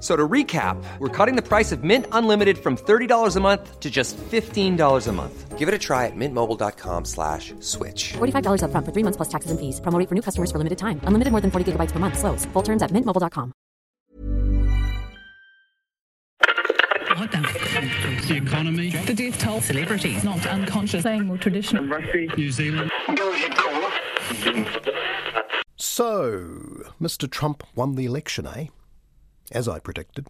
F- So to recap, we're cutting the price of Mint Unlimited from $30 a month to just $15 a month. Give it a try at mintmobile.com slash switch. $45 upfront for three months plus taxes and fees. Promo rate for new customers for limited time. Unlimited more than 40 gigabytes per month. Slows. Full terms at mintmobile.com. The economy, The death toll celebrities not unconscious saying more traditional New Zealand. So, Mr. Trump won the election, eh? As I predicted.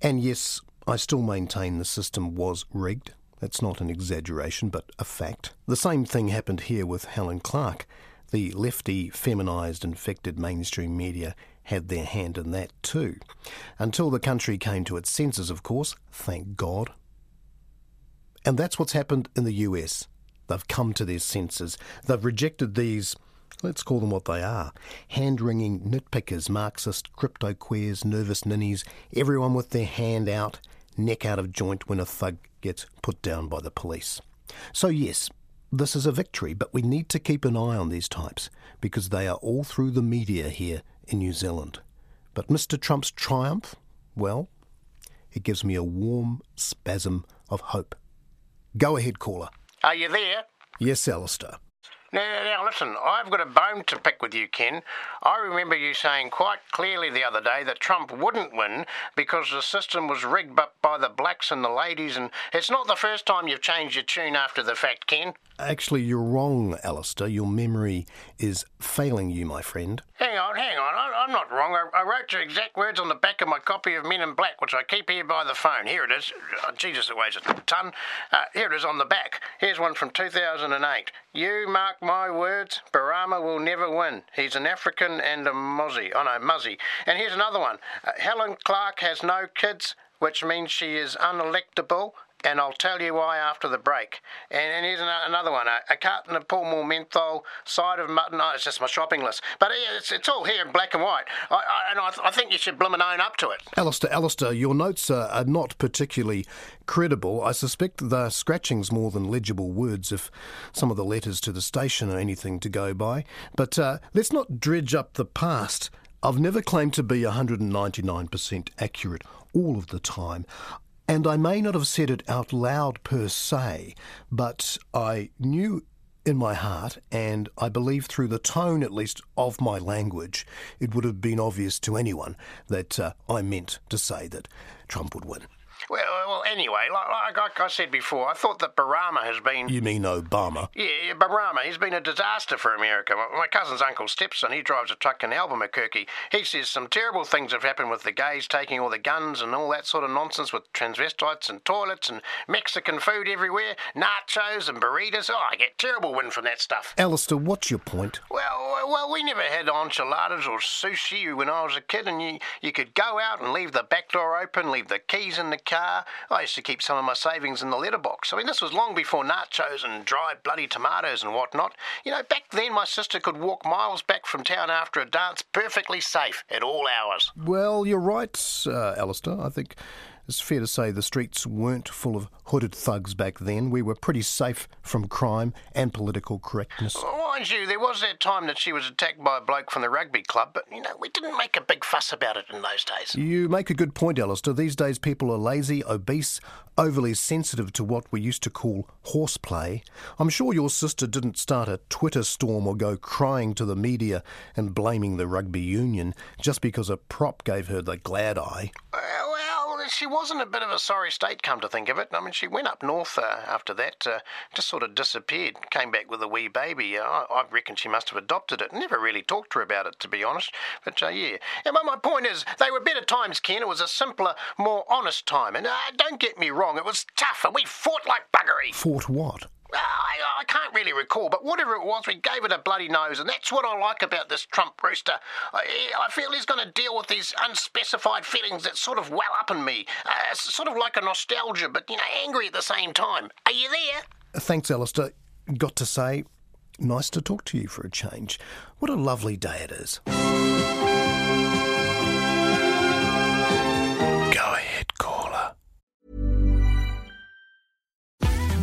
And yes, I still maintain the system was rigged. That's not an exaggeration, but a fact. The same thing happened here with Helen Clark. The lefty, feminised, infected mainstream media had their hand in that too. Until the country came to its senses, of course, thank God. And that's what's happened in the US. They've come to their senses. They've rejected these, let's call them what they are hand wringing nitpickers, Marxist, crypto queers, nervous ninnies, everyone with their hand out, neck out of joint when a thug gets put down by the police. So, yes, this is a victory, but we need to keep an eye on these types because they are all through the media here in New Zealand. But Mr. Trump's triumph, well, it gives me a warm spasm of hope. Go ahead, caller. Are you there? Yes, Alistair. Now, now, listen, I've got a bone to pick with you, Ken. I remember you saying quite clearly the other day that Trump wouldn't win because the system was rigged up by the blacks and the ladies, and it's not the first time you've changed your tune after the fact, Ken. Actually, you're wrong, Alistair. Your memory is failing you, my friend. Hang on, hang on, I'm not wrong. I, I wrote your exact words on the back of my copy of Men in Black, which I keep here by the phone. Here it is. Oh, Jesus, it weighs a ton. Uh, here it is on the back. Here's one from 2008. You mark my words, Barama will never win. He's an African and a Muzzy. Oh no, Muzzy. And here's another one. Uh, Helen Clark has no kids, which means she is unelectable. And I'll tell you why after the break. And, and here's ano- another one a, a carton of Pall Mall menthol, side of mutton. Oh, it's just my shopping list. But it's, it's all here in black and white. I, I, and I, I think you should blimmin' own up to it. Alistair, Alistair, your notes are, are not particularly credible. I suspect they're scratchings more than legible words if some of the letters to the station are anything to go by. But uh, let's not dredge up the past. I've never claimed to be 199% accurate all of the time. And I may not have said it out loud per se, but I knew in my heart, and I believe through the tone at least of my language, it would have been obvious to anyone that uh, I meant to say that Trump would win. Well, anyway, like, like I said before, I thought that Barama has been. You mean Obama? Yeah, Barama, he's been a disaster for America. My, my cousin's uncle stepson, he drives a truck in Albuquerque. He says some terrible things have happened with the gays taking all the guns and all that sort of nonsense with transvestites and toilets and Mexican food everywhere, nachos and burritos. Oh, I get terrible wind from that stuff. Alistair, what's your point? Well, well, we never had enchiladas or sushi when I was a kid, and you, you could go out and leave the back door open, leave the keys in the car. I used to keep some of my savings in the letterbox. I mean, this was long before nachos and dried bloody tomatoes and whatnot. You know, back then my sister could walk miles back from town after a dance perfectly safe at all hours. Well, you're right, uh, Alistair. I think it's fair to say the streets weren't full of hooded thugs back then. We were pretty safe from crime and political correctness. Mind you, there was that time that she was attacked by a bloke from the rugby club, but, you know, we didn't make a big fuss about it in those days. You make a good point, Alistair. These days people are lazy, obese, overly sensitive to what we used to call horseplay. I'm sure your sister didn't start a Twitter storm or go crying to the media and blaming the rugby union just because a prop gave her the glad eye. Uh, she was in a bit of a sorry state, come to think of it. I mean, she went up north uh, after that, uh, just sort of disappeared, came back with a wee baby. Uh, I, I reckon she must have adopted it. Never really talked to her about it, to be honest. But uh, yeah. but my point is, they were better times, Ken. It was a simpler, more honest time. And uh, don't get me wrong, it was tough, and we fought like buggery. Fought what? I, I, can't really recall, but whatever it was, we gave it a bloody nose, and that's what I like about this Trump rooster. I, I feel he's going to deal with these unspecified feelings that sort of well up in me. Uh, it's sort of like a nostalgia, but, you know, angry at the same time. Are you there? Thanks, Alistair. Got to say, nice to talk to you for a change. What a lovely day it is.